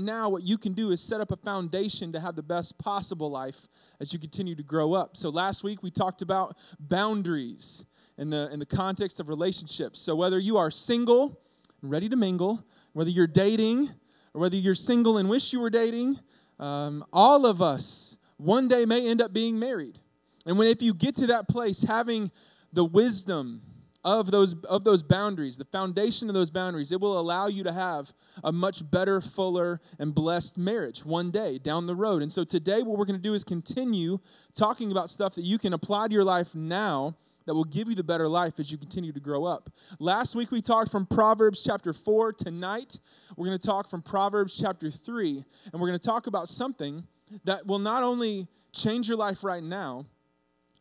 now what you can do is set up a foundation to have the best possible life as you continue to grow up. So last week we talked about boundaries in the in the context of relationships. So whether you are single and ready to mingle whether you're dating or whether you're single and wish you were dating um, all of us one day may end up being married. And when if you get to that place having the wisdom of those of those boundaries the foundation of those boundaries it will allow you to have a much better fuller and blessed marriage one day down the road. And so today what we're going to do is continue talking about stuff that you can apply to your life now that will give you the better life as you continue to grow up. Last week we talked from proverbs chapter 4 tonight we're going to talk from proverbs chapter 3 and we're going to talk about something that will not only change your life right now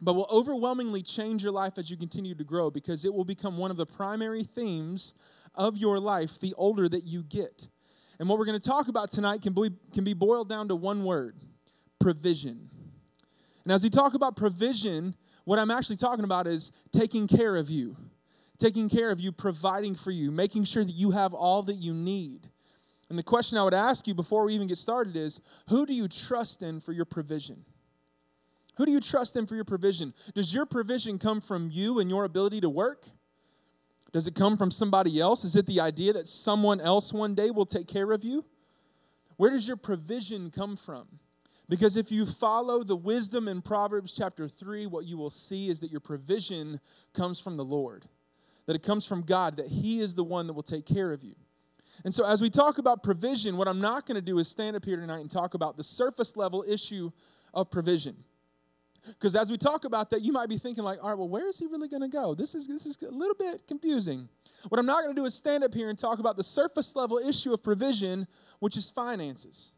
but will overwhelmingly change your life as you continue to grow because it will become one of the primary themes of your life the older that you get. And what we're going to talk about tonight can be, can be boiled down to one word provision. And as we talk about provision, what I'm actually talking about is taking care of you, taking care of you, providing for you, making sure that you have all that you need. And the question I would ask you before we even get started is who do you trust in for your provision? Who do you trust in for your provision? Does your provision come from you and your ability to work? Does it come from somebody else? Is it the idea that someone else one day will take care of you? Where does your provision come from? Because if you follow the wisdom in Proverbs chapter 3, what you will see is that your provision comes from the Lord, that it comes from God, that He is the one that will take care of you. And so, as we talk about provision, what I'm not going to do is stand up here tonight and talk about the surface level issue of provision. Because as we talk about that, you might be thinking like, all right, well, where is he really going to go? This is this is a little bit confusing. What I'm not going to do is stand up here and talk about the surface level issue of provision, which is finances.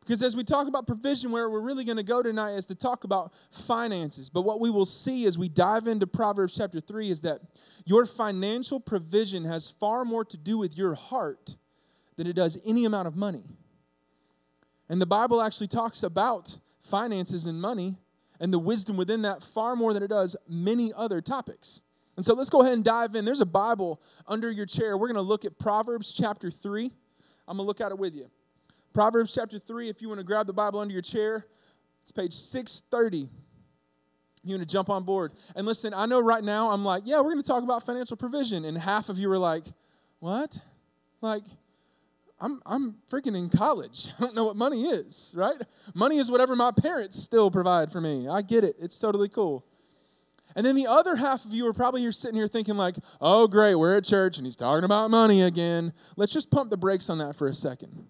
Because as we talk about provision, where we're really going to go tonight is to talk about finances. But what we will see as we dive into Proverbs chapter 3 is that your financial provision has far more to do with your heart than it does any amount of money. And the Bible actually talks about finances and money and the wisdom within that far more than it does many other topics. And so let's go ahead and dive in. There's a Bible under your chair. We're going to look at Proverbs chapter 3. I'm going to look at it with you. Proverbs chapter 3, if you want to grab the Bible under your chair, it's page 630. You want to jump on board. And listen, I know right now I'm like, yeah, we're going to talk about financial provision. And half of you are like, what? Like, I'm, I'm freaking in college. I don't know what money is, right? Money is whatever my parents still provide for me. I get it. It's totally cool. And then the other half of you are probably you're sitting here thinking like, "Oh, great, we're at church and he's talking about money again." Let's just pump the brakes on that for a second.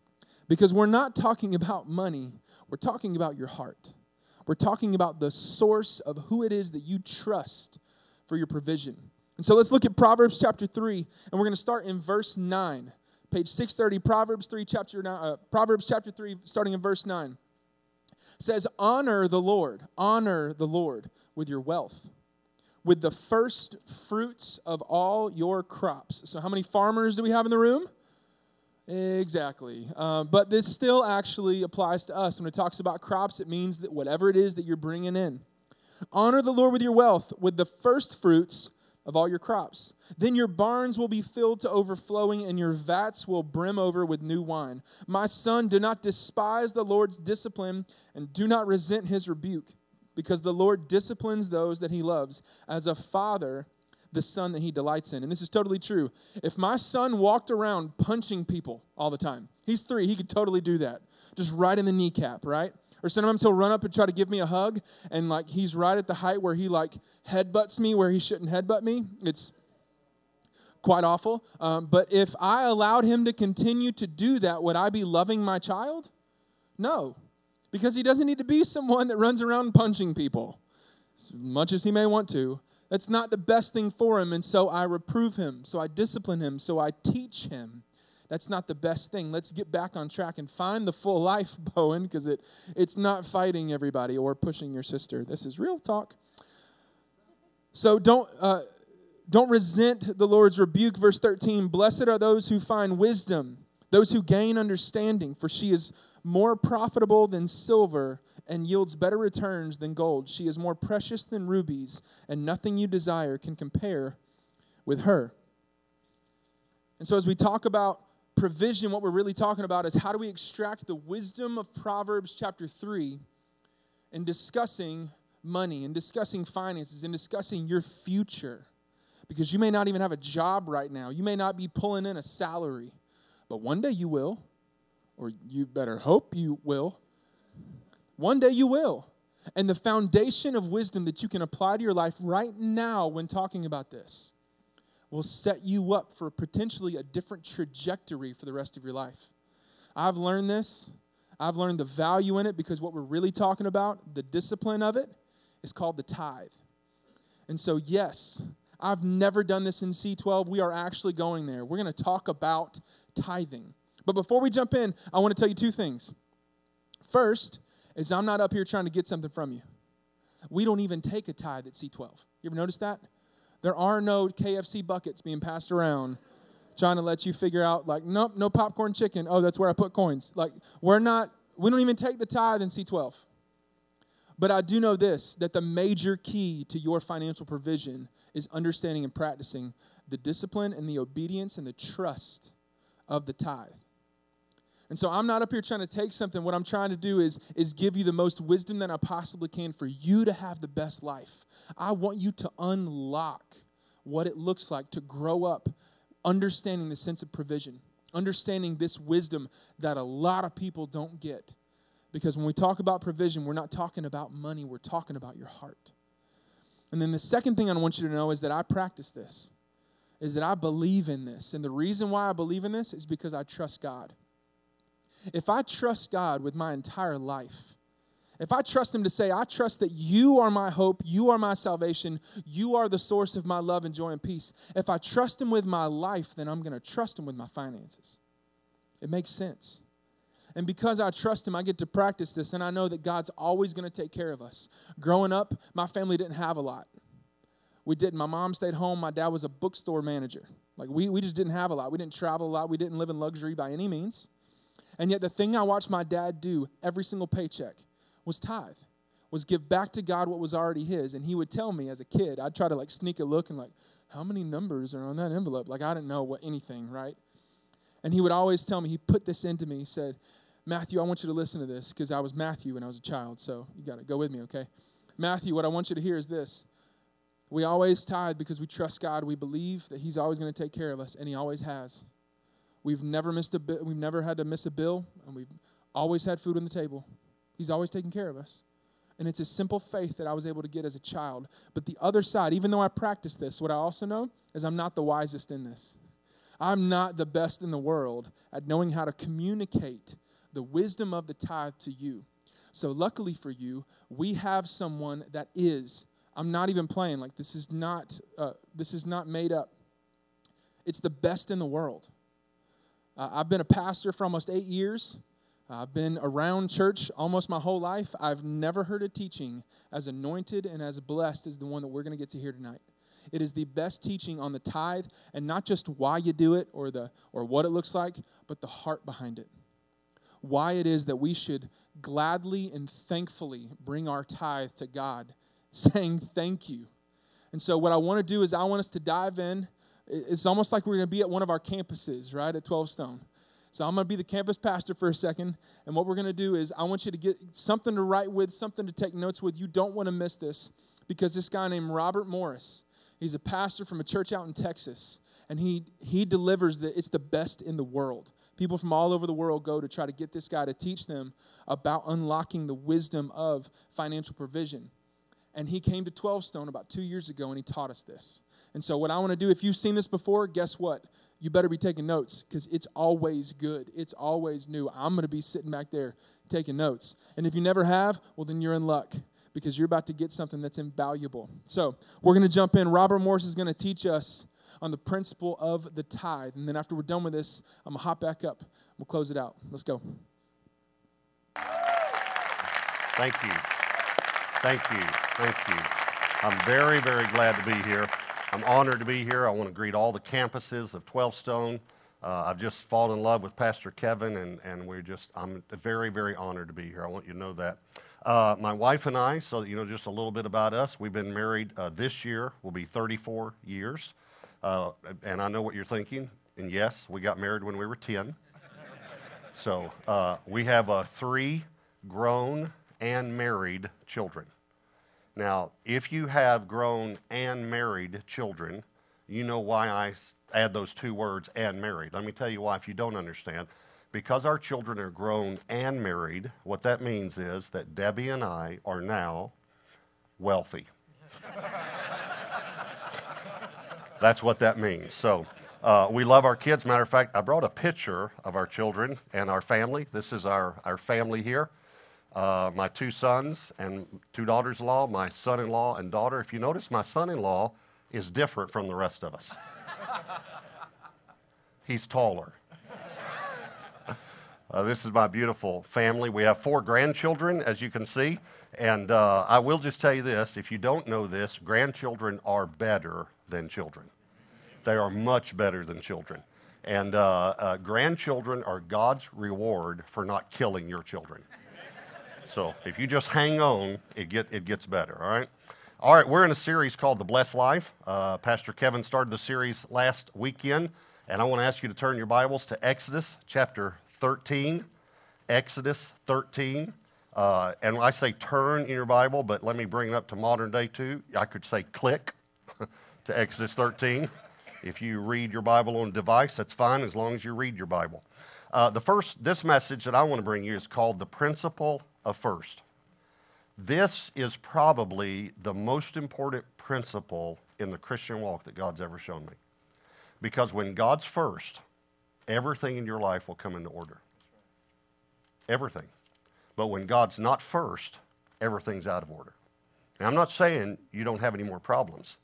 Because we're not talking about money. We're talking about your heart. We're talking about the source of who it is that you trust for your provision. And so let's look at Proverbs chapter 3 and we're going to start in verse 9 page 630, Proverbs 3, chapter nine, uh, Proverbs chapter 3, starting in verse 9. says, Honor the Lord, honor the Lord with your wealth, with the first fruits of all your crops. So, how many farmers do we have in the room? Exactly. Uh, but this still actually applies to us. When it talks about crops, it means that whatever it is that you're bringing in. Honor the Lord with your wealth, with the first fruits of all your crops. Then your barns will be filled to overflowing, and your vats will brim over with new wine. My son, do not despise the Lord's discipline, and do not resent his rebuke, because the Lord disciplines those that he loves, as a father the son that he delights in. And this is totally true. If my son walked around punching people all the time, he's three, he could totally do that. Just right in the kneecap, right? Or sometimes he'll run up and try to give me a hug, and like he's right at the height where he like headbutts me where he shouldn't headbutt me. It's quite awful. Um, but if I allowed him to continue to do that, would I be loving my child? No, because he doesn't need to be someone that runs around punching people, as much as he may want to. That's not the best thing for him, and so I reprove him, so I discipline him, so I teach him that's not the best thing. Let's get back on track and find the full life, Bowen, because it, it's not fighting everybody or pushing your sister. This is real talk. So don't, uh, don't resent the Lord's rebuke. Verse 13 Blessed are those who find wisdom, those who gain understanding, for she is more profitable than silver and yields better returns than gold. She is more precious than rubies, and nothing you desire can compare with her. And so, as we talk about provision, what we're really talking about is how do we extract the wisdom of Proverbs chapter 3 in discussing money and discussing finances and discussing your future. Because you may not even have a job right now. You may not be pulling in a salary, but one day you will, or you better hope you will. One day you will. And the foundation of wisdom that you can apply to your life right now when talking about this will set you up for potentially a different trajectory for the rest of your life. I've learned this. I've learned the value in it because what we're really talking about, the discipline of it, is called the tithe. And so, yes, I've never done this in C12. We are actually going there. We're going to talk about tithing. But before we jump in, I want to tell you two things. First, is I'm not up here trying to get something from you. We don't even take a tithe at C12. You ever notice that? There are no KFC buckets being passed around trying to let you figure out, like, nope, no popcorn chicken. Oh, that's where I put coins. Like, we're not, we don't even take the tithe in C12. But I do know this that the major key to your financial provision is understanding and practicing the discipline and the obedience and the trust of the tithe. And so I'm not up here trying to take something. What I'm trying to do is, is give you the most wisdom that I possibly can for you to have the best life. I want you to unlock what it looks like to grow up understanding the sense of provision, understanding this wisdom that a lot of people don't get. Because when we talk about provision, we're not talking about money, we're talking about your heart. And then the second thing I want you to know is that I practice this, is that I believe in this. And the reason why I believe in this is because I trust God. If I trust God with my entire life, if I trust Him to say, I trust that you are my hope, you are my salvation, you are the source of my love and joy and peace, if I trust Him with my life, then I'm going to trust Him with my finances. It makes sense. And because I trust Him, I get to practice this, and I know that God's always going to take care of us. Growing up, my family didn't have a lot. We didn't. My mom stayed home, my dad was a bookstore manager. Like, we, we just didn't have a lot. We didn't travel a lot, we didn't live in luxury by any means. And yet, the thing I watched my dad do every single paycheck was tithe, was give back to God what was already His. And he would tell me as a kid, I'd try to like sneak a look and like, how many numbers are on that envelope? Like, I didn't know what anything, right? And he would always tell me, he put this into me. He said, Matthew, I want you to listen to this because I was Matthew when I was a child. So you got to go with me, okay? Matthew, what I want you to hear is this. We always tithe because we trust God. We believe that He's always going to take care of us, and He always has. We've never missed a bill. We've never had to miss a bill, and we've always had food on the table. He's always taken care of us. And it's a simple faith that I was able to get as a child. But the other side, even though I practice this, what I also know is I'm not the wisest in this. I'm not the best in the world at knowing how to communicate the wisdom of the tithe to you. So, luckily for you, we have someone that is. I'm not even playing. Like this is not. Uh, this is not made up. It's the best in the world. Uh, I've been a pastor for almost eight years. I've been around church almost my whole life. I've never heard a teaching as anointed and as blessed as the one that we're going to get to hear tonight. It is the best teaching on the tithe and not just why you do it or the or what it looks like, but the heart behind it. Why it is that we should gladly and thankfully bring our tithe to God, saying thank you. And so what I want to do is I want us to dive in it's almost like we're going to be at one of our campuses, right, at 12 Stone. So I'm going to be the campus pastor for a second. And what we're going to do is I want you to get something to write with, something to take notes with. You don't want to miss this because this guy named Robert Morris, he's a pastor from a church out in Texas. And he, he delivers that it's the best in the world. People from all over the world go to try to get this guy to teach them about unlocking the wisdom of financial provision. And he came to 12 Stone about two years ago and he taught us this. And so, what I want to do, if you've seen this before, guess what? You better be taking notes because it's always good. It's always new. I'm going to be sitting back there taking notes. And if you never have, well, then you're in luck because you're about to get something that's invaluable. So, we're going to jump in. Robert Morris is going to teach us on the principle of the tithe. And then, after we're done with this, I'm going to hop back up. We'll close it out. Let's go. Thank you. Thank you. Thank you. I'm very, very glad to be here. I'm honored to be here. I want to greet all the campuses of 12 Stone. Uh, I've just fallen in love with Pastor Kevin, and, and we're just, I'm very, very honored to be here. I want you to know that. Uh, my wife and I, so you know just a little bit about us, we've been married uh, this year, will be 34 years. Uh, and I know what you're thinking. And yes, we got married when we were 10. So uh, we have uh, three grown and married children. Now, if you have grown and married children, you know why I add those two words and married. Let me tell you why if you don't understand. Because our children are grown and married, what that means is that Debbie and I are now wealthy. That's what that means. So uh, we love our kids. Matter of fact, I brought a picture of our children and our family. This is our, our family here. Uh, my two sons and two daughters in law, my son in law and daughter. If you notice, my son in law is different from the rest of us. He's taller. Uh, this is my beautiful family. We have four grandchildren, as you can see. And uh, I will just tell you this if you don't know this, grandchildren are better than children. They are much better than children. And uh, uh, grandchildren are God's reward for not killing your children. So if you just hang on, it, get, it gets better, all right? All right, we're in a series called The Blessed Life. Uh, Pastor Kevin started the series last weekend, and I want to ask you to turn your Bibles to Exodus chapter 13. Exodus 13. Uh, and I say turn in your Bible, but let me bring it up to modern day too. I could say click to Exodus 13. If you read your Bible on a device, that's fine as long as you read your Bible. Uh, the first, this message that I want to bring you is called the principle of first. This is probably the most important principle in the Christian walk that God's ever shown me. Because when God's first, everything in your life will come into order. Everything. But when God's not first, everything's out of order. Now, I'm not saying you don't have any more problems.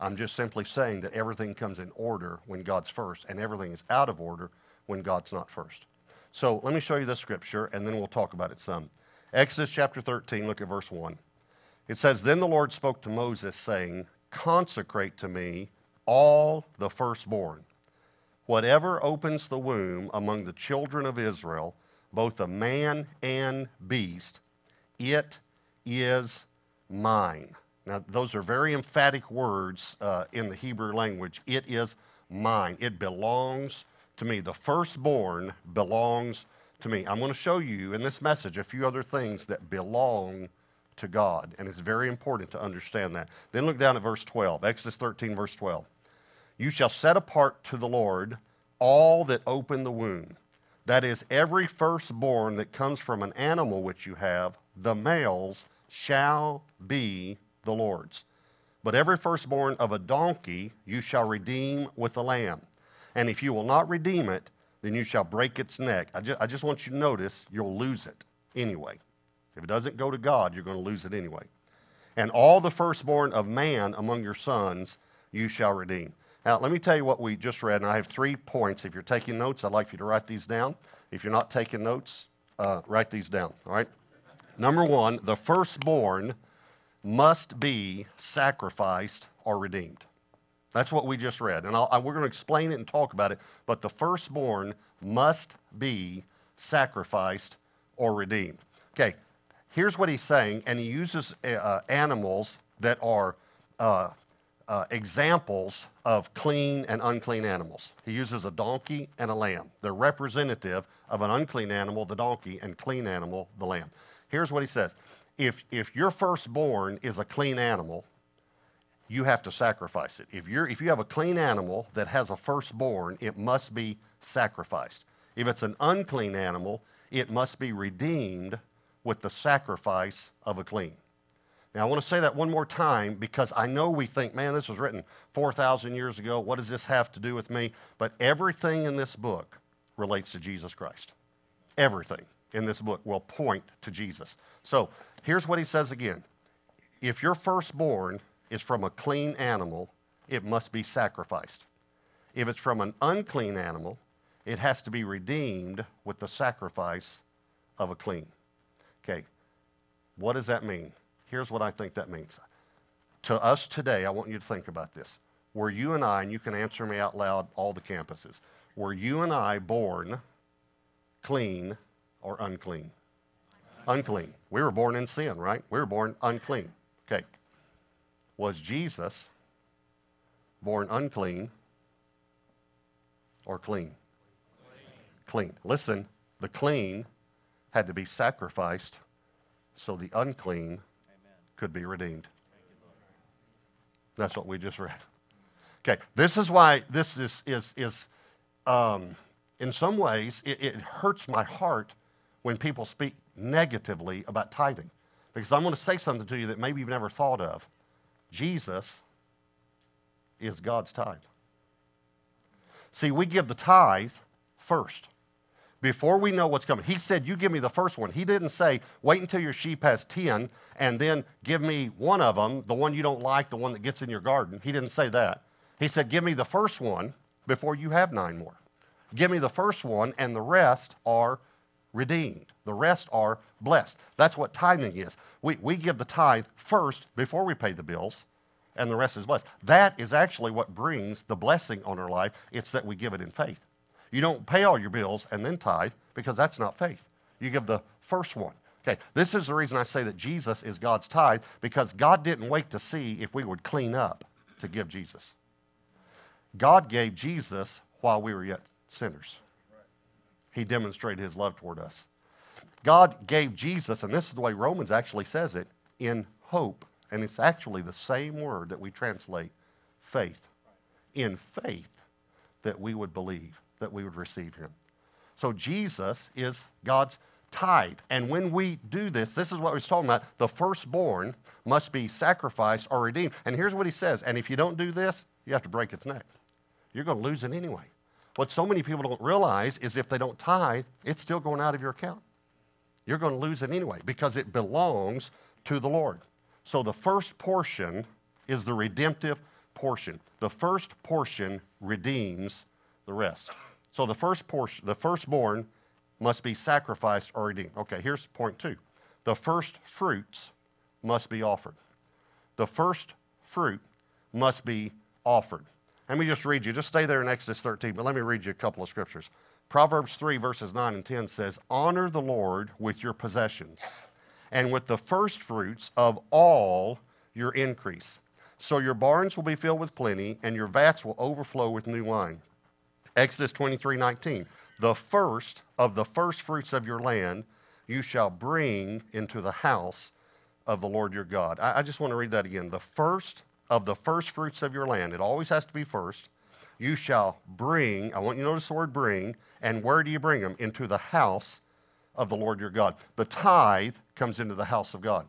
I'm just simply saying that everything comes in order when God's first, and everything is out of order when God's not first. So let me show you this scripture, and then we'll talk about it some. Exodus chapter 13, look at verse 1. It says, Then the Lord spoke to Moses, saying, Consecrate to me all the firstborn. Whatever opens the womb among the children of Israel, both a man and beast, it is mine. Now, those are very emphatic words uh, in the Hebrew language. It is mine. It belongs to me. The firstborn belongs to me. I'm going to show you in this message a few other things that belong to God, and it's very important to understand that. Then look down at verse 12, Exodus 13, verse 12. You shall set apart to the Lord all that open the womb. That is, every firstborn that comes from an animal which you have, the males shall be the Lord's. But every firstborn of a donkey you shall redeem with a lamb. And if you will not redeem it, then you shall break its neck. I just, I just want you to notice you'll lose it anyway. If it doesn't go to God, you're going to lose it anyway. And all the firstborn of man among your sons you shall redeem. Now, let me tell you what we just read, and I have three points. If you're taking notes, I'd like for you to write these down. If you're not taking notes, uh, write these down, all right? Number one, the firstborn must be sacrificed or redeemed. That's what we just read. And I, we're going to explain it and talk about it. But the firstborn must be sacrificed or redeemed. Okay, here's what he's saying. And he uses uh, animals that are uh, uh, examples of clean and unclean animals. He uses a donkey and a lamb. They're representative of an unclean animal, the donkey, and clean animal, the lamb. Here's what he says if, if your firstborn is a clean animal, you have to sacrifice it. If, you're, if you have a clean animal that has a firstborn, it must be sacrificed. If it's an unclean animal, it must be redeemed with the sacrifice of a clean. Now, I want to say that one more time because I know we think, man, this was written 4,000 years ago. What does this have to do with me? But everything in this book relates to Jesus Christ. Everything in this book will point to Jesus. So here's what he says again If your firstborn is from a clean animal, it must be sacrificed. If it's from an unclean animal, it has to be redeemed with the sacrifice of a clean. Okay, what does that mean? Here's what I think that means. To us today, I want you to think about this. Were you and I, and you can answer me out loud, all the campuses, were you and I born clean or unclean? Unclean. We were born in sin, right? We were born unclean. Okay. Was Jesus born unclean or clean? Clean. clean. Listen, the clean had to be sacrificed so the unclean Amen. could be redeemed. That's what we just read. Okay, this is why this is, is, is um, in some ways, it, it hurts my heart when people speak negatively about tithing. Because I'm going to say something to you that maybe you've never thought of. Jesus is God's tithe. See, we give the tithe first before we know what's coming. He said, You give me the first one. He didn't say, Wait until your sheep has 10 and then give me one of them, the one you don't like, the one that gets in your garden. He didn't say that. He said, Give me the first one before you have nine more. Give me the first one, and the rest are redeemed. The rest are blessed. That's what tithing is. We, we give the tithe first before we pay the bills, and the rest is blessed. That is actually what brings the blessing on our life. It's that we give it in faith. You don't pay all your bills and then tithe because that's not faith. You give the first one. Okay, this is the reason I say that Jesus is God's tithe because God didn't wait to see if we would clean up to give Jesus. God gave Jesus while we were yet sinners. He demonstrated his love toward us. God gave Jesus, and this is the way Romans actually says it, in hope. And it's actually the same word that we translate faith. In faith that we would believe that we would receive him. So Jesus is God's tithe. And when we do this, this is what he's talking about. The firstborn must be sacrificed or redeemed. And here's what he says. And if you don't do this, you have to break its neck. You're going to lose it anyway. What so many people don't realize is if they don't tithe, it's still going out of your account. You're going to lose it anyway because it belongs to the Lord. So the first portion is the redemptive portion. The first portion redeems the rest. So the first portion, the firstborn must be sacrificed or redeemed. Okay, here's point two. The first fruits must be offered. The first fruit must be offered. Let me just read you. Just stay there in Exodus 13, but let me read you a couple of scriptures. Proverbs 3, verses 9 and 10 says, Honor the Lord with your possessions and with the first fruits of all your increase. So your barns will be filled with plenty, and your vats will overflow with new wine. Exodus 23 19. The first of the first fruits of your land you shall bring into the house of the Lord your God. I, I just want to read that again. The first of the first fruits of your land, it always has to be first, you shall bring, I want you to notice the word bring, and where do you bring them? Into the house of the Lord your God. The tithe comes into the house of God.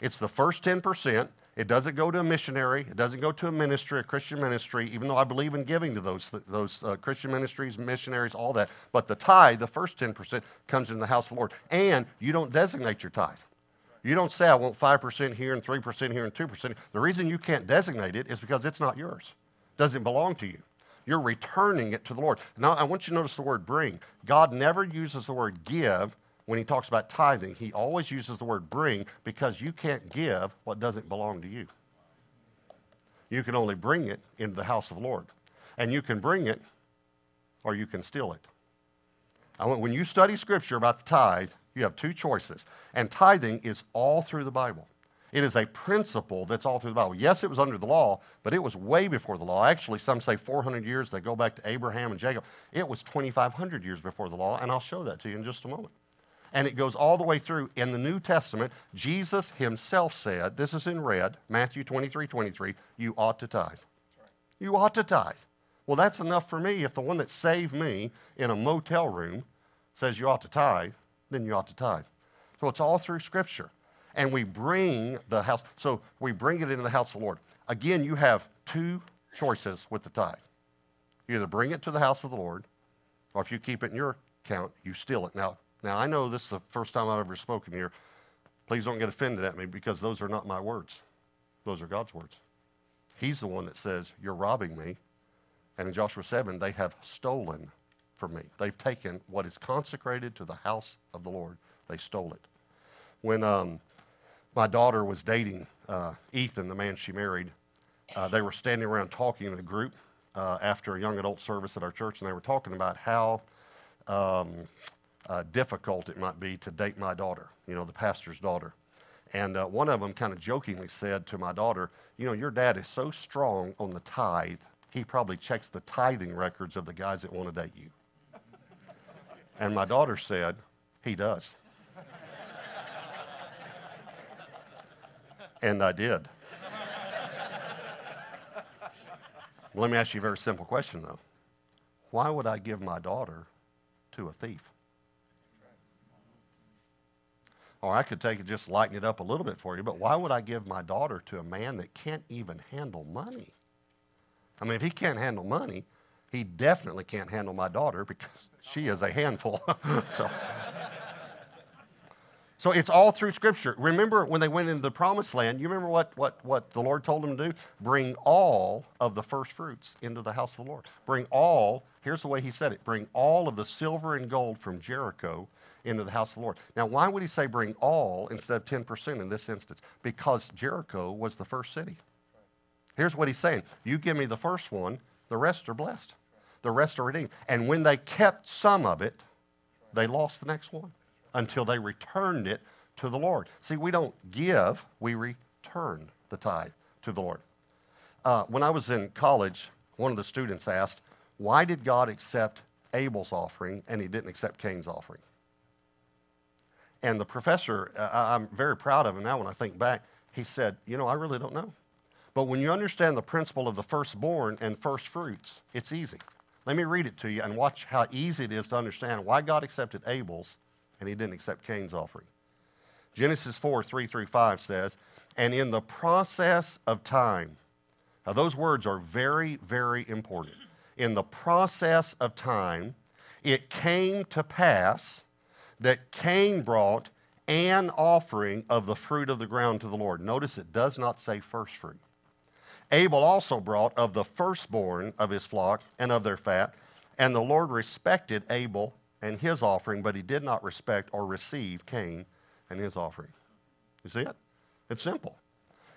It's the first 10%. It doesn't go to a missionary. It doesn't go to a ministry, a Christian ministry, even though I believe in giving to those, those uh, Christian ministries, missionaries, all that. But the tithe, the first 10%, comes in the house of the Lord. And you don't designate your tithe. You don't say, I want 5% here and 3% here and 2%. The reason you can't designate it is because it's not yours, it doesn't belong to you. You're returning it to the Lord. Now, I want you to notice the word bring. God never uses the word give when he talks about tithing, he always uses the word bring because you can't give what doesn't belong to you. You can only bring it into the house of the Lord. And you can bring it or you can steal it. I Want, when you study scripture about the tithe, you have two choices. And tithing is all through the Bible. It is a principle that's all through the Bible. Yes, it was under the law, but it was way before the law. Actually, some say 400 years. They go back to Abraham and Jacob. It was 2,500 years before the law, and I'll show that to you in just a moment and it goes all the way through. In the New Testament, Jesus himself said, this is in red, Matthew 23 23, you ought to tithe. You ought to tithe. Well, that's enough for me. If the one that saved me in a motel room says you ought to tithe, then you ought to tithe. So it's all through Scripture. And we bring the house, so we bring it into the house of the Lord. Again, you have two choices with the tithe. You either bring it to the house of the Lord, or if you keep it in your account, you steal it. Now, now, I know this is the first time I've ever spoken here. Please don't get offended at me because those are not my words, those are God's words. He's the one that says, You're robbing me. And in Joshua 7, they have stolen from me. They've taken what is consecrated to the house of the Lord, they stole it. When um, my daughter was dating uh, Ethan, the man she married, uh, they were standing around talking in a group uh, after a young adult service at our church, and they were talking about how um, uh, difficult it might be to date my daughter, you know, the pastor's daughter. And uh, one of them kind of jokingly said to my daughter, You know, your dad is so strong on the tithe, he probably checks the tithing records of the guys that want to date you. And my daughter said, He does. and I did. Let me ask you a very simple question, though. Why would I give my daughter to a thief? Or I could take it, just lighten it up a little bit for you, but why would I give my daughter to a man that can't even handle money? I mean, if he can't handle money, he definitely can't handle my daughter because she is a handful. so. So it's all through Scripture. Remember when they went into the promised land, you remember what, what, what the Lord told them to do? Bring all of the first fruits into the house of the Lord. Bring all, here's the way he said it bring all of the silver and gold from Jericho into the house of the Lord. Now, why would he say bring all instead of 10% in this instance? Because Jericho was the first city. Here's what he's saying You give me the first one, the rest are blessed, the rest are redeemed. And when they kept some of it, they lost the next one until they returned it to the Lord. See, we don't give, we return the tithe to the Lord. Uh, when I was in college, one of the students asked, Why did God accept Abel's offering and he didn't accept Cain's offering? And the professor, uh, I'm very proud of him now when I think back, he said, You know, I really don't know. But when you understand the principle of the firstborn and first fruits, it's easy. Let me read it to you and watch how easy it is to understand why God accepted Abel's and he didn't accept Cain's offering. Genesis 4 3 through 5 says, And in the process of time, now those words are very, very important. In the process of time, it came to pass that Cain brought an offering of the fruit of the ground to the Lord. Notice it does not say first fruit. Abel also brought of the firstborn of his flock and of their fat, and the Lord respected Abel and his offering, but he did not respect or receive Cain and his offering. You see it? It's simple.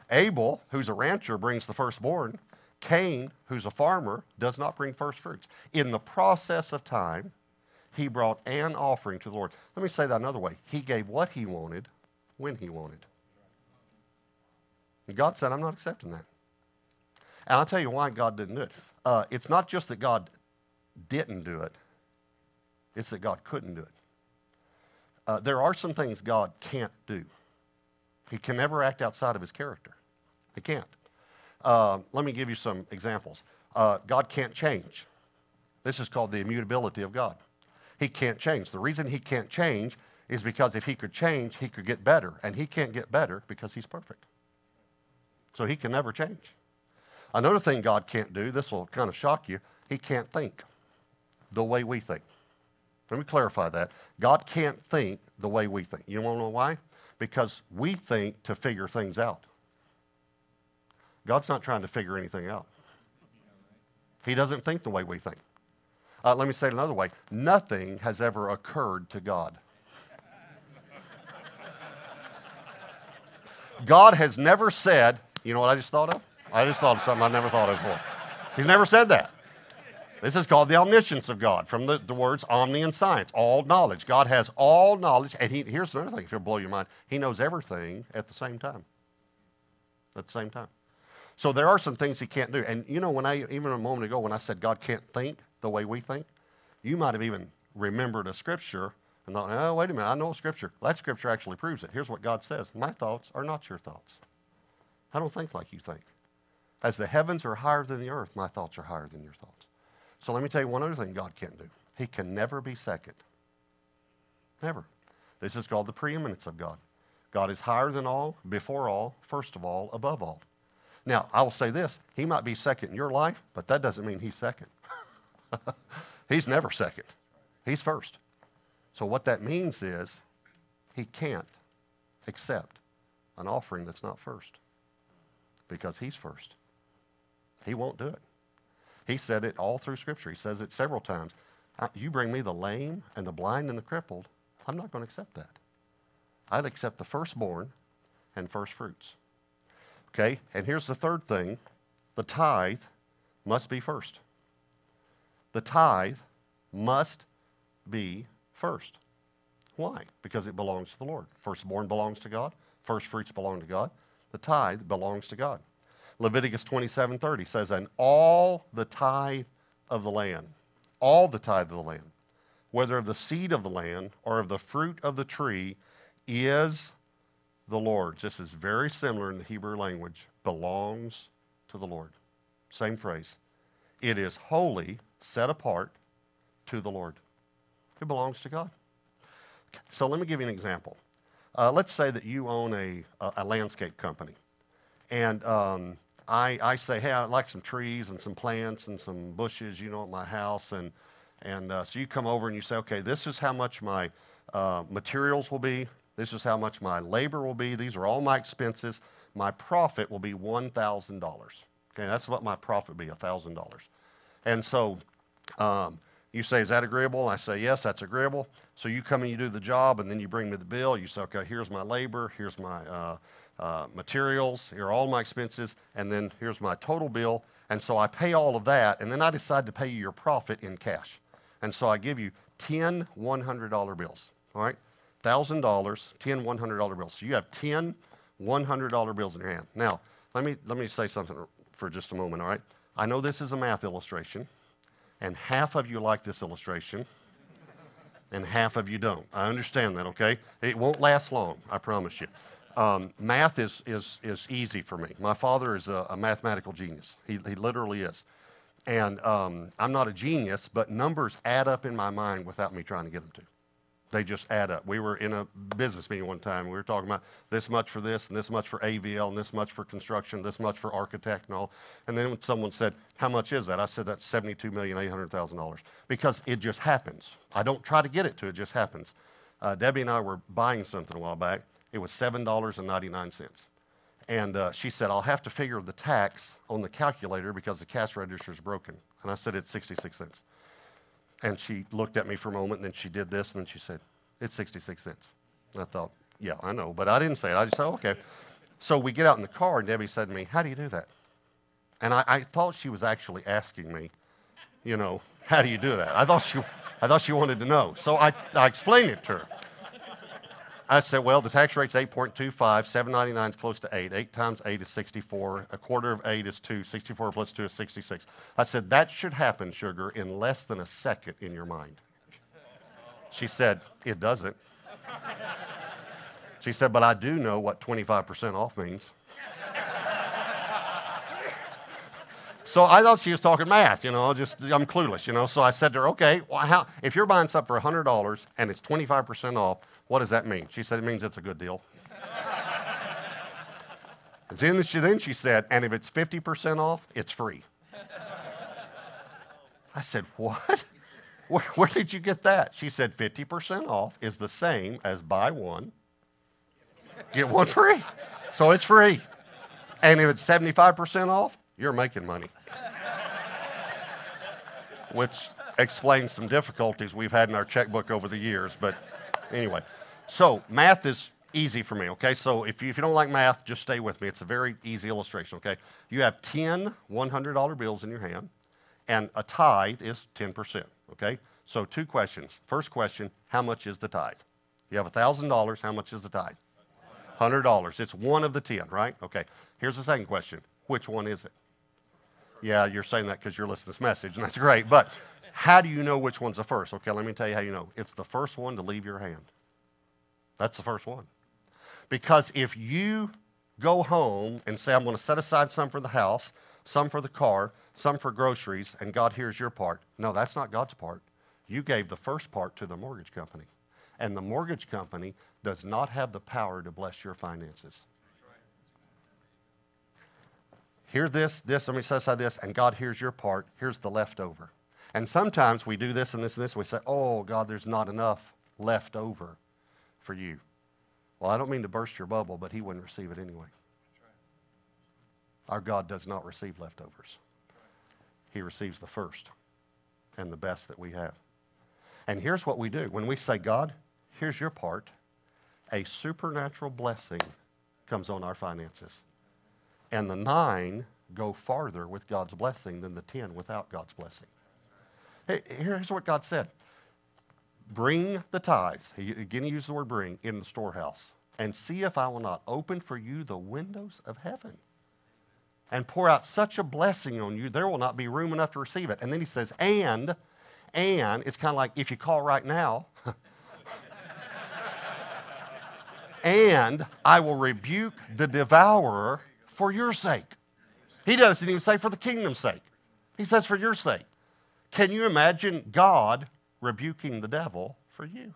Abel, who's a rancher, brings the firstborn. Cain, who's a farmer, does not bring first fruits. In the process of time, he brought an offering to the Lord. Let me say that another way. He gave what he wanted when he wanted. And God said, I'm not accepting that. And I'll tell you why God didn't do it. Uh, it's not just that God didn't do it, it's that God couldn't do it. Uh, there are some things God can't do. He can never act outside of his character. He can't. Uh, let me give you some examples. Uh, God can't change. This is called the immutability of God. He can't change. The reason he can't change is because if he could change, he could get better. And he can't get better because he's perfect. So he can never change. Another thing God can't do, this will kind of shock you, he can't think the way we think. Let me clarify that. God can't think the way we think. You want to know why? Because we think to figure things out. God's not trying to figure anything out. He doesn't think the way we think. Uh, let me say it another way nothing has ever occurred to God. God has never said, you know what I just thought of? I just thought of something I never thought of before. He's never said that. This is called the omniscience of God from the, the words omni and science, all knowledge. God has all knowledge, and he, here's another thing, if it'll blow your mind, He knows everything at the same time. At the same time. So there are some things He can't do. And you know, when I, even a moment ago, when I said God can't think the way we think, you might have even remembered a scripture and thought, oh, wait a minute, I know a scripture. That scripture actually proves it. Here's what God says My thoughts are not your thoughts. I don't think like you think. As the heavens are higher than the earth, my thoughts are higher than your thoughts. So let me tell you one other thing God can't do. He can never be second. Never. This is called the preeminence of God. God is higher than all, before all, first of all, above all. Now, I will say this He might be second in your life, but that doesn't mean He's second. he's never second, He's first. So, what that means is He can't accept an offering that's not first because He's first. He won't do it. He said it all through Scripture. He says it several times. You bring me the lame and the blind and the crippled, I'm not going to accept that. I'd accept the firstborn and first fruits. Okay, and here's the third thing the tithe must be first. The tithe must be first. Why? Because it belongs to the Lord. Firstborn belongs to God, first fruits belong to God, the tithe belongs to God. Leviticus 27:30 says, "And all the tithe of the land, all the tithe of the land, whether of the seed of the land or of the fruit of the tree, is the Lord's." This is very similar in the Hebrew language. Belongs to the Lord. Same phrase. It is holy, set apart to the Lord. It belongs to God. So let me give you an example. Uh, let's say that you own a, a, a landscape company, and um, I, I say, hey, I'd like some trees and some plants and some bushes, you know, at my house, and and uh, so you come over and you say, okay, this is how much my uh, materials will be. This is how much my labor will be. These are all my expenses. My profit will be one thousand dollars. Okay, that's what my profit will be, thousand dollars. And so um, you say, is that agreeable? And I say, yes, that's agreeable. So you come and you do the job, and then you bring me the bill. You say, okay, here's my labor, here's my uh, uh, materials, here are all my expenses, and then here's my total bill. And so I pay all of that, and then I decide to pay you your profit in cash. And so I give you 10 $100 bills, all right? $1,000, 10 $100 bills. So you have 10 $100 bills in your hand. Now, let me, let me say something for just a moment, all right? I know this is a math illustration, and half of you like this illustration, and half of you don't. I understand that, okay? It won't last long, I promise you. Um, math is, is, is easy for me. My father is a, a mathematical genius, he, he literally is. And um, I'm not a genius, but numbers add up in my mind without me trying to get them to. They just add up. We were in a business meeting one time. We were talking about this much for this, and this much for AVL, and this much for construction, this much for architect, and all. And then when someone said, "How much is that?" I said, "That's seventy-two million eight hundred thousand dollars." Because it just happens. I don't try to get it to. It just happens. Uh, Debbie and I were buying something a while back. It was seven dollars and ninety-nine cents. And uh, she said, I'll have to figure the tax on the calculator because the cash register is broken. And I said, It's 66 cents. And she looked at me for a moment, and then she did this, and then she said, It's 66 cents. And I thought, Yeah, I know. But I didn't say it. I just said, Okay. So we get out in the car, and Debbie said to me, How do you do that? And I, I thought she was actually asking me, You know, how do you do that? I thought she, I thought she wanted to know. So I, I explained it to her. I said, well, the tax rate's 8.25, 799 is close to 8. 8 times 8 is 64. A quarter of 8 is 2. 64 plus 2 is 66. I said, that should happen, sugar, in less than a second in your mind. She said, it doesn't. She said, but I do know what 25% off means. So I thought she was talking math, you know, just I'm clueless, you know. So I said to her, okay, well, how, if you're buying something for $100 and it's 25% off, what does that mean? She said, it means it's a good deal. and then she, then she said, and if it's 50% off, it's free. I said, what? Where, where did you get that? She said, 50% off is the same as buy one, get one free. So it's free. And if it's 75% off, you're making money. Which explains some difficulties we've had in our checkbook over the years. But anyway, so math is easy for me, okay? So if you, if you don't like math, just stay with me. It's a very easy illustration, okay? You have 10 $100 bills in your hand, and a tithe is 10%, okay? So two questions. First question, how much is the tithe? You have $1,000, how much is the tithe? $100. It's one of the 10, right? Okay. Here's the second question. Which one is it? Yeah, you're saying that because you're listening to this message, and that's great. But how do you know which one's the first? Okay, let me tell you how you know. It's the first one to leave your hand. That's the first one. Because if you go home and say, I'm going to set aside some for the house, some for the car, some for groceries, and God here's your part, no, that's not God's part. You gave the first part to the mortgage company. And the mortgage company does not have the power to bless your finances. Hear this, this, let me set aside this, and God here's your part. Here's the leftover. And sometimes we do this and this and this. We say, oh, God, there's not enough left over for you. Well, I don't mean to burst your bubble, but He wouldn't receive it anyway. Our God does not receive leftovers, He receives the first and the best that we have. And here's what we do when we say, God, here's your part, a supernatural blessing comes on our finances. And the nine go farther with God's blessing than the ten without God's blessing. Hey, here's what God said Bring the tithes, he, again, he used the word bring, in the storehouse, and see if I will not open for you the windows of heaven and pour out such a blessing on you, there will not be room enough to receive it. And then he says, and, and, it's kind of like if you call right now, and I will rebuke the devourer for your sake. He doesn't even say for the kingdom's sake, he says for your sake. Can you imagine God rebuking the devil for you?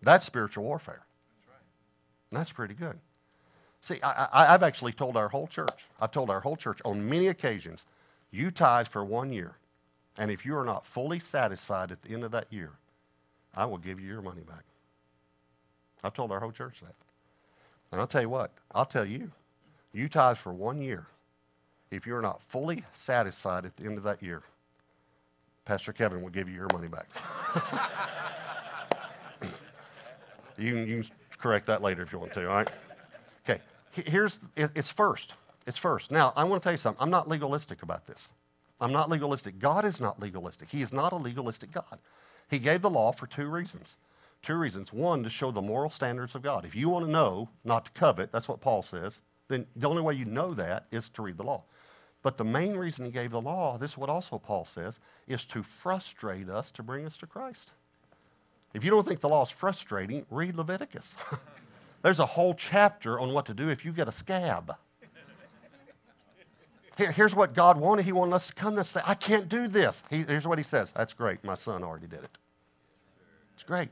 That's spiritual warfare. That's pretty good. See, I, have actually told our whole church, I've told our whole church on many occasions, you tithe for one year, and if you are not fully satisfied at the end of that year, I will give you your money back. I've told our whole church that. And I'll tell you what, I'll tell you, you tithe for one year. If you're not fully satisfied at the end of that year, Pastor Kevin will give you your money back. you, can, you can correct that later if you want to, all right? Okay, here's, it's first. It's first. Now, I want to tell you something. I'm not legalistic about this. I'm not legalistic. God is not legalistic. He is not a legalistic God. He gave the law for two reasons. Two reasons. One, to show the moral standards of God. If you want to know not to covet, that's what Paul says, then the only way you know that is to read the law. But the main reason he gave the law, this is what also Paul says, is to frustrate us to bring us to Christ. If you don't think the law is frustrating, read Leviticus. There's a whole chapter on what to do if you get a scab. Here, here's what God wanted. He wanted us to come and say, I can't do this. He, here's what he says. That's great. My son already did it. It's great.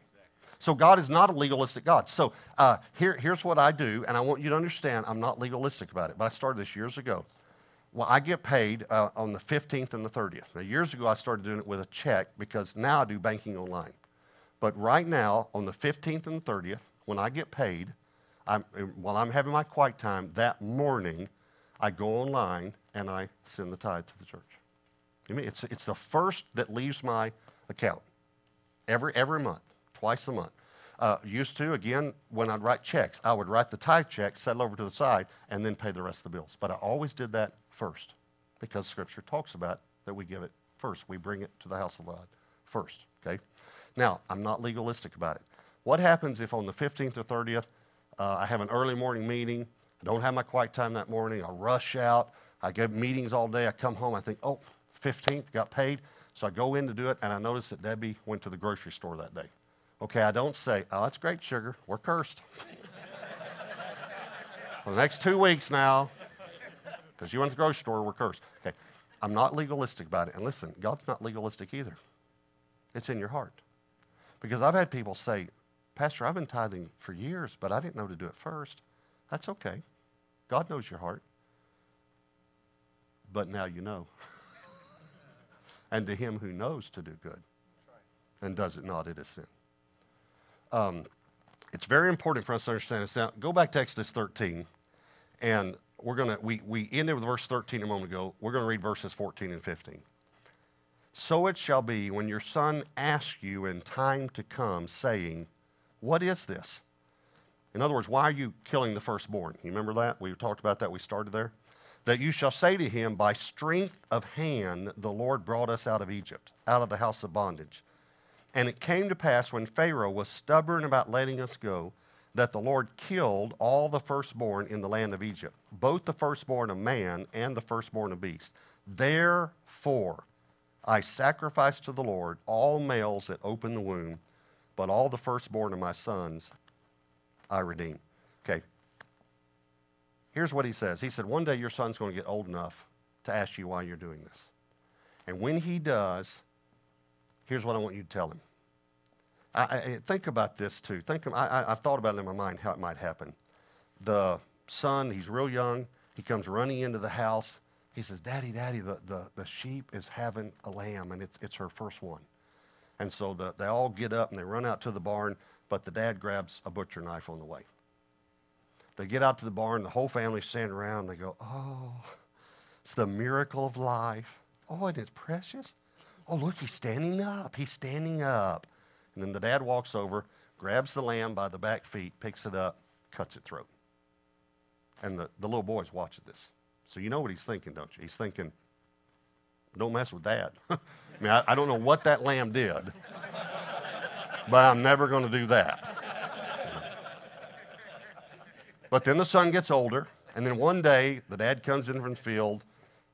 So God is not a legalistic God. So uh, here, here's what I do, and I want you to understand I'm not legalistic about it, but I started this years ago. Well, I get paid uh, on the 15th and the 30th. Now, years ago, I started doing it with a check because now I do banking online. But right now, on the 15th and the 30th, when I get paid, I'm, while I'm having my quiet time that morning, I go online and I send the tithe to the church. You mean it's, it's the first that leaves my account every, every month twice a month. Uh, used to, again, when I'd write checks, I would write the tithe check, settle over to the side, and then pay the rest of the bills. But I always did that first because Scripture talks about that we give it first. We bring it to the house of God first, okay? Now, I'm not legalistic about it. What happens if on the 15th or 30th, uh, I have an early morning meeting, I don't have my quiet time that morning, I rush out, I get meetings all day, I come home, I think, oh, 15th, got paid. So I go in to do it, and I notice that Debbie went to the grocery store that day. Okay, I don't say, oh, that's great, sugar. We're cursed. For the next two weeks now, because you went to the grocery store, we're cursed. Okay, I'm not legalistic about it. And listen, God's not legalistic either. It's in your heart. Because I've had people say, Pastor, I've been tithing for years, but I didn't know to do it first. That's okay. God knows your heart. But now you know. and to him who knows to do good and does it not, it is sin. Um, it's very important for us to understand this. Now, go back to Exodus 13, and we're going to, we, we ended with verse 13 a moment ago. We're going to read verses 14 and 15. So it shall be when your son asks you in time to come, saying, What is this? In other words, why are you killing the firstborn? You remember that? We talked about that. We started there. That you shall say to him, By strength of hand the Lord brought us out of Egypt, out of the house of bondage. And it came to pass when Pharaoh was stubborn about letting us go, that the Lord killed all the firstborn in the land of Egypt, both the firstborn of man and the firstborn of beast. Therefore, I sacrifice to the Lord all males that open the womb, but all the firstborn of my sons I redeem. Okay. Here's what he says He said, One day your son's going to get old enough to ask you why you're doing this. And when he does, here's what I want you to tell him I, I, think about this too. Think, I, have thought about it in my mind how it might happen. The son, he's real young. He comes running into the house. He says, Daddy, Daddy, the, the, the sheep is having a lamb, and it's, it's her first one. And so the, they all get up and they run out to the barn, but the dad grabs a butcher knife on the way. They get out to the barn, the whole family stand around, and they go, Oh, it's the miracle of life. Oh, and it's precious. Oh, look, he's standing up. He's standing up. And then the dad walks over, grabs the lamb by the back feet, picks it up, cuts its throat. And the, the little boy's watching this. So you know what he's thinking, don't you? He's thinking, don't mess with dad. I mean, I, I don't know what that lamb did, but I'm never going to do that. But then the son gets older, And then one day, the dad comes in from the field.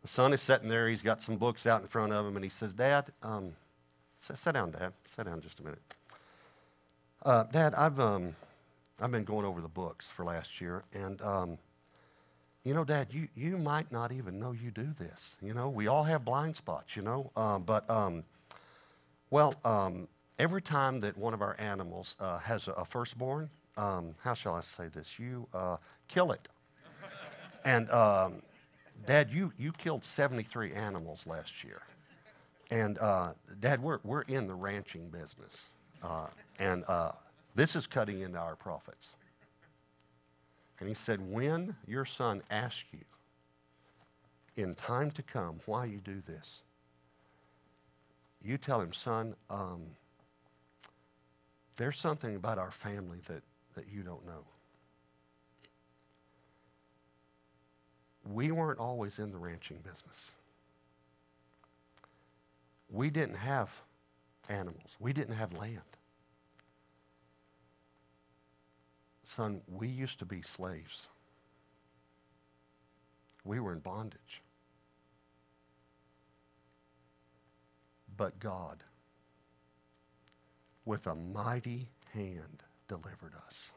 The son is sitting there. He's got some books out in front of him, and he says, Dad, um, sit, down, Dad. Sit down just a minute. Uh, Dad, I've, um, I've been going over the books for last year, and um, you know, Dad, you, you might not even know you do this. You know, we all have blind spots, you know. Uh, but, um, well, um, every time that one of our animals uh, has a, a firstborn, um, how shall I say this? You uh, kill it. and, um, Dad, you, you killed 73 animals last year. And, uh, Dad, we're, we're in the ranching business. Uh, and uh, this is cutting into our profits. And he said, When your son asks you in time to come why you do this, you tell him, Son, um, there's something about our family that, that you don't know. We weren't always in the ranching business. We didn't have animals, we didn't have land. Son, we used to be slaves. We were in bondage. But God, with a mighty hand, delivered us.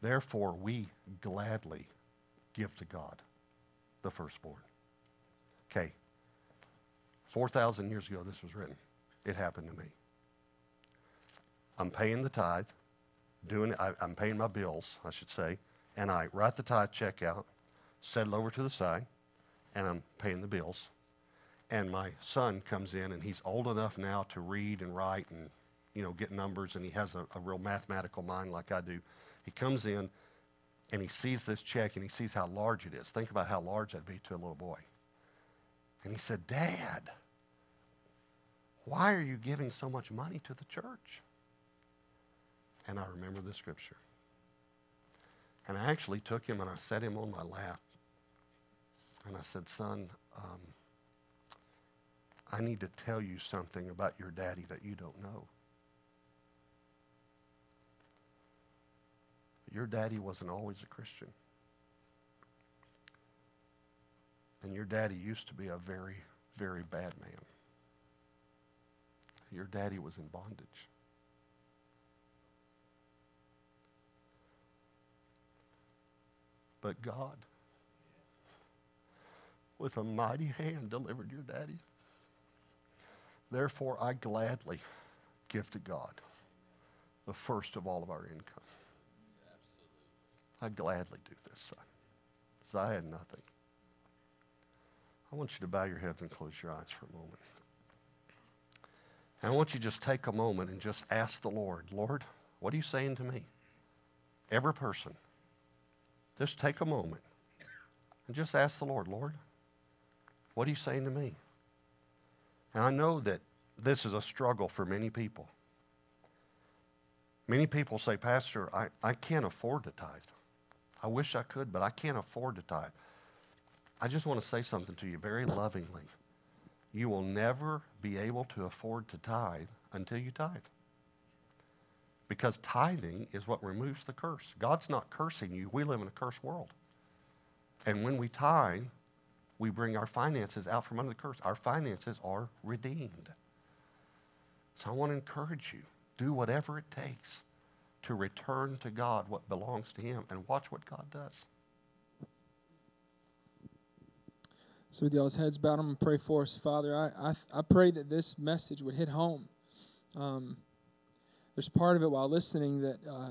Therefore, we gladly give to God the firstborn. Okay, 4,000 years ago, this was written. It happened to me. I'm paying the tithe doing I, I'm paying my bills, I should say, and I write the tithe check out, set it over to the side, and I'm paying the bills. And my son comes in, and he's old enough now to read and write and you know get numbers, and he has a, a real mathematical mind like I do. He comes in, and he sees this check, and he sees how large it is. Think about how large that'd be to a little boy. And he said, "Dad, why are you giving so much money to the church?" And I remember the scripture. And I actually took him and I set him on my lap. And I said, Son, um, I need to tell you something about your daddy that you don't know. Your daddy wasn't always a Christian. And your daddy used to be a very, very bad man. Your daddy was in bondage. But God, with a mighty hand, delivered your daddy. Therefore, I gladly give to God the first of all of our income. I gladly do this, son, because I had nothing. I want you to bow your heads and close your eyes for a moment. And I want you to just take a moment and just ask the Lord, Lord, what are you saying to me? Every person. Just take a moment and just ask the Lord, Lord, what are you saying to me? And I know that this is a struggle for many people. Many people say, Pastor, I, I can't afford to tithe. I wish I could, but I can't afford to tithe. I just want to say something to you very lovingly. You will never be able to afford to tithe until you tithe. Because tithing is what removes the curse. God's not cursing you. We live in a cursed world. And when we tithe, we bring our finances out from under the curse. Our finances are redeemed. So I want to encourage you do whatever it takes to return to God what belongs to Him and watch what God does. So, with y'all's heads bowed, I'm going to pray for us. Father, I, I, I pray that this message would hit home. Um, there's part of it while listening that uh,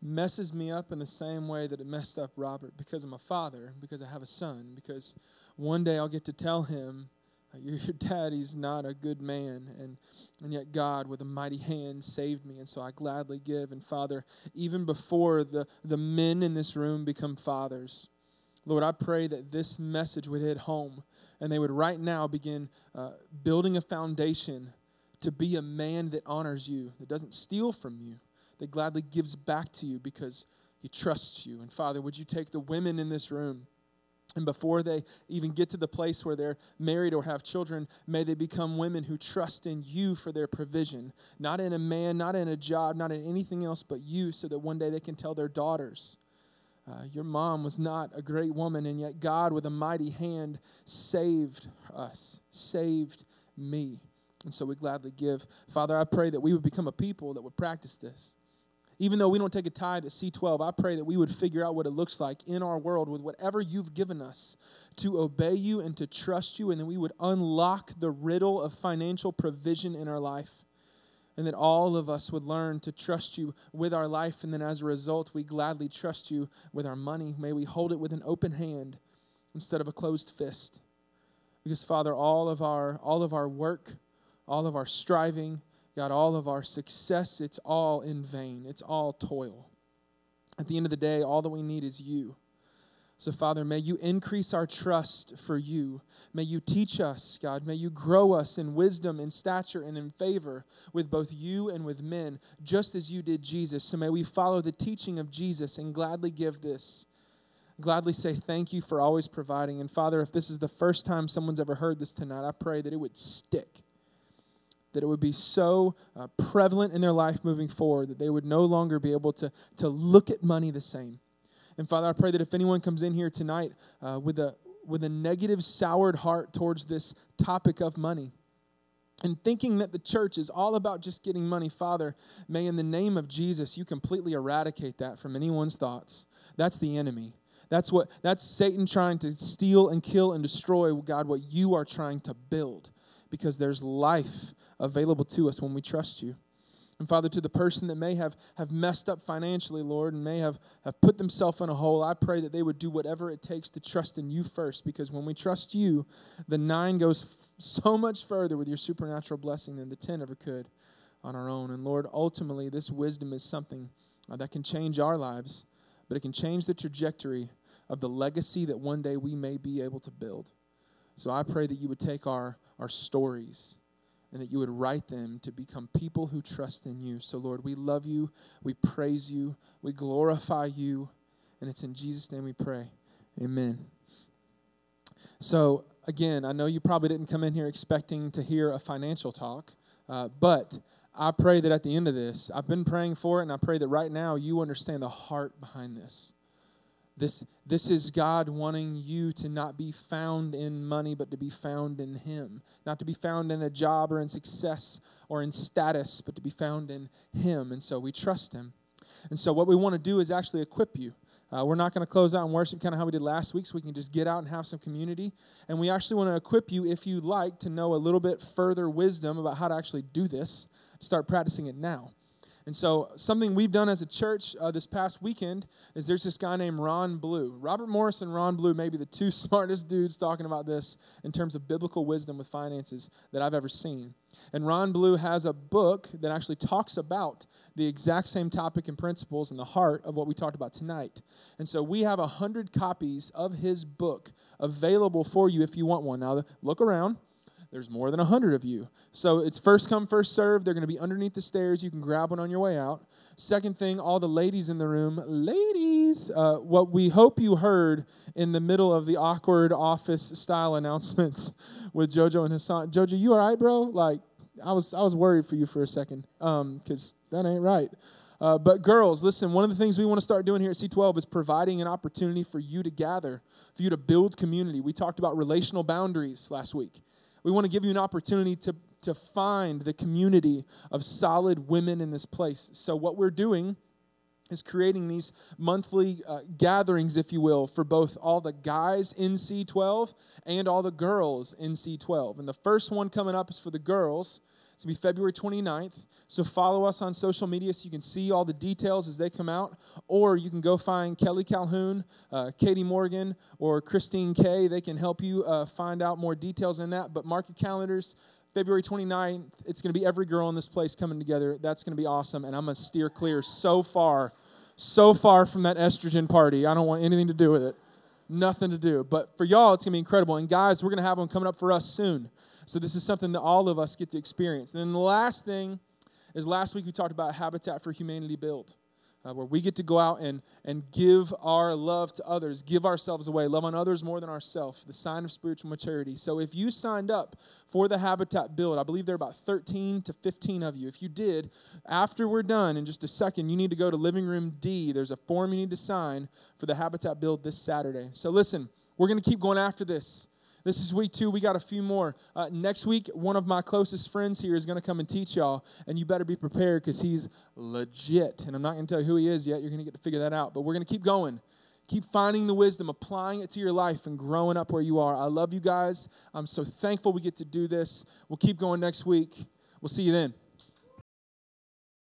messes me up in the same way that it messed up Robert because I'm a father, because I have a son, because one day I'll get to tell him, Your daddy's not a good man, and, and yet God, with a mighty hand, saved me, and so I gladly give. And Father, even before the, the men in this room become fathers, Lord, I pray that this message would hit home and they would right now begin uh, building a foundation to be a man that honors you, that doesn't steal from you, that gladly gives back to you because he trusts you. And Father, would you take the women in this room? And before they even get to the place where they're married or have children, may they become women who trust in you for their provision, not in a man, not in a job, not in anything else but you, so that one day they can tell their daughters Uh, your mom was not a great woman, and yet God, with a mighty hand, saved us, saved me. And so we gladly give. Father, I pray that we would become a people that would practice this. Even though we don't take a tithe at C12, I pray that we would figure out what it looks like in our world with whatever you've given us to obey you and to trust you, and that we would unlock the riddle of financial provision in our life. And that all of us would learn to trust you with our life, and then as a result, we gladly trust you with our money. May we hold it with an open hand instead of a closed fist. Because, Father, all of our, all of our work, all of our striving, God, all of our success, it's all in vain. It's all toil. At the end of the day, all that we need is you. So, Father, may you increase our trust for you. May you teach us, God. May you grow us in wisdom, in stature, and in favor with both you and with men, just as you did Jesus. So, may we follow the teaching of Jesus and gladly give this. Gladly say thank you for always providing. And, Father, if this is the first time someone's ever heard this tonight, I pray that it would stick that it would be so uh, prevalent in their life moving forward that they would no longer be able to, to look at money the same. And Father, I pray that if anyone comes in here tonight uh, with, a, with a negative, soured heart towards this topic of money, and thinking that the church is all about just getting money, Father, may in the name of Jesus you completely eradicate that from anyone's thoughts. That's the enemy. That's what that's Satan trying to steal and kill and destroy, God, what you are trying to build because there's life available to us when we trust you. And Father, to the person that may have, have messed up financially, Lord, and may have, have put themselves in a hole, I pray that they would do whatever it takes to trust in you first, because when we trust you, the nine goes f- so much further with your supernatural blessing than the ten ever could on our own. And Lord, ultimately, this wisdom is something uh, that can change our lives, but it can change the trajectory of the legacy that one day we may be able to build. So I pray that you would take our, our stories and that you would write them to become people who trust in you. So, Lord, we love you, we praise you, we glorify you, and it's in Jesus' name we pray. Amen. So, again, I know you probably didn't come in here expecting to hear a financial talk, uh, but I pray that at the end of this, I've been praying for it, and I pray that right now you understand the heart behind this. This, this is God wanting you to not be found in money, but to be found in Him. Not to be found in a job or in success or in status, but to be found in Him. And so we trust Him. And so what we want to do is actually equip you. Uh, we're not going to close out and worship kind of how we did last week, so we can just get out and have some community. And we actually want to equip you, if you like, to know a little bit further wisdom about how to actually do this. Start practicing it now. And so, something we've done as a church uh, this past weekend is there's this guy named Ron Blue. Robert Morris and Ron Blue may be the two smartest dudes talking about this in terms of biblical wisdom with finances that I've ever seen. And Ron Blue has a book that actually talks about the exact same topic and principles in the heart of what we talked about tonight. And so we have a hundred copies of his book available for you if you want one. Now, look around there's more than 100 of you. So it's first come, first serve. They're going to be underneath the stairs. You can grab one on your way out. Second thing, all the ladies in the room, ladies, uh, what we hope you heard in the middle of the awkward office style announcements with JoJo and Hassan. JoJo, you all right, bro? Like, I was, I was worried for you for a second because um, that ain't right. Uh, but girls, listen, one of the things we want to start doing here at C12 is providing an opportunity for you to gather, for you to build community. We talked about relational boundaries last week. We want to give you an opportunity to, to find the community of solid women in this place. So, what we're doing is creating these monthly uh, gatherings, if you will, for both all the guys in C12 and all the girls in C12. And the first one coming up is for the girls. It's going to be February 29th. So follow us on social media so you can see all the details as they come out. Or you can go find Kelly Calhoun, uh, Katie Morgan, or Christine Kay. They can help you uh, find out more details in that. But mark your calendars. February 29th, it's going to be every girl in this place coming together. That's going to be awesome. And I'm going to steer clear so far, so far from that estrogen party. I don't want anything to do with it. Nothing to do. But for y'all, it's going to be incredible. And guys, we're going to have one coming up for us soon. So this is something that all of us get to experience. And then the last thing is last week we talked about Habitat for Humanity build. Uh, where we get to go out and, and give our love to others, give ourselves away, love on others more than ourselves, the sign of spiritual maturity. So if you signed up for the Habitat Build, I believe there are about 13 to 15 of you. If you did, after we're done in just a second, you need to go to Living Room D. There's a form you need to sign for the Habitat Build this Saturday. So listen, we're going to keep going after this. This is week two. We got a few more. Uh, next week, one of my closest friends here is going to come and teach y'all, and you better be prepared because he's legit. And I'm not going to tell you who he is yet. You're going to get to figure that out. But we're going to keep going. Keep finding the wisdom, applying it to your life, and growing up where you are. I love you guys. I'm so thankful we get to do this. We'll keep going next week. We'll see you then.